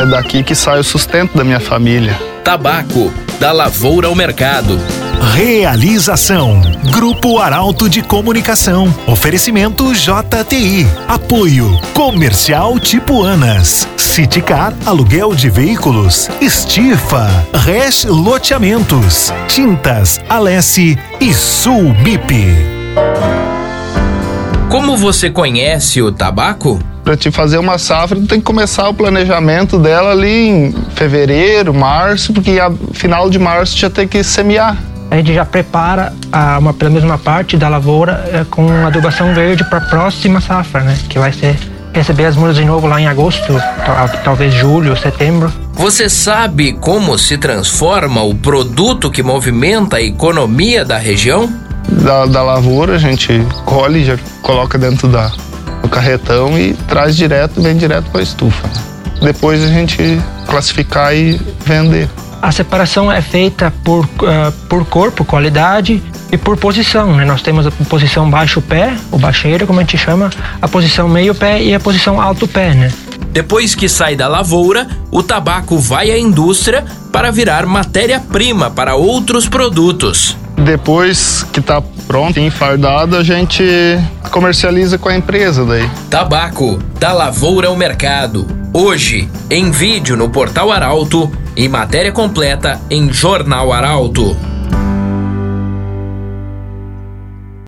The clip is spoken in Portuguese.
É daqui que sai o sustento da minha família. Tabaco, da lavoura ao mercado. Realização: Grupo Arauto de Comunicação. Oferecimento JTI. Apoio: Comercial Tipuanas. Citicar Aluguel de Veículos. Estifa. Res Loteamentos. Tintas Alesse e Sulbip. Como você conhece o tabaco? Para te fazer uma safra, tu tem que começar o planejamento dela ali em fevereiro, março, porque a final de março já tem que semear. A gente já prepara a, uma, pela mesma parte da lavoura é, com adubação verde para a próxima safra, né? Que vai ser receber as mudas de novo lá em agosto, tal, talvez julho, setembro. Você sabe como se transforma o produto que movimenta a economia da região? Da, da lavoura, a gente colhe, já coloca dentro da, do carretão e traz direto, vem direto para a estufa. Depois a gente classificar e vender. A separação é feita por, uh, por corpo, qualidade e por posição. Né? Nós temos a posição baixo pé, o baixeiro, como a gente chama, a posição meio pé e a posição alto pé. Né? Depois que sai da lavoura, o tabaco vai à indústria para virar matéria-prima para outros produtos. Depois que está pronto, enfardado, a gente comercializa com a empresa daí. Tabaco, da lavoura ao mercado. Hoje, em vídeo no Portal Arauto e matéria completa em Jornal Arauto.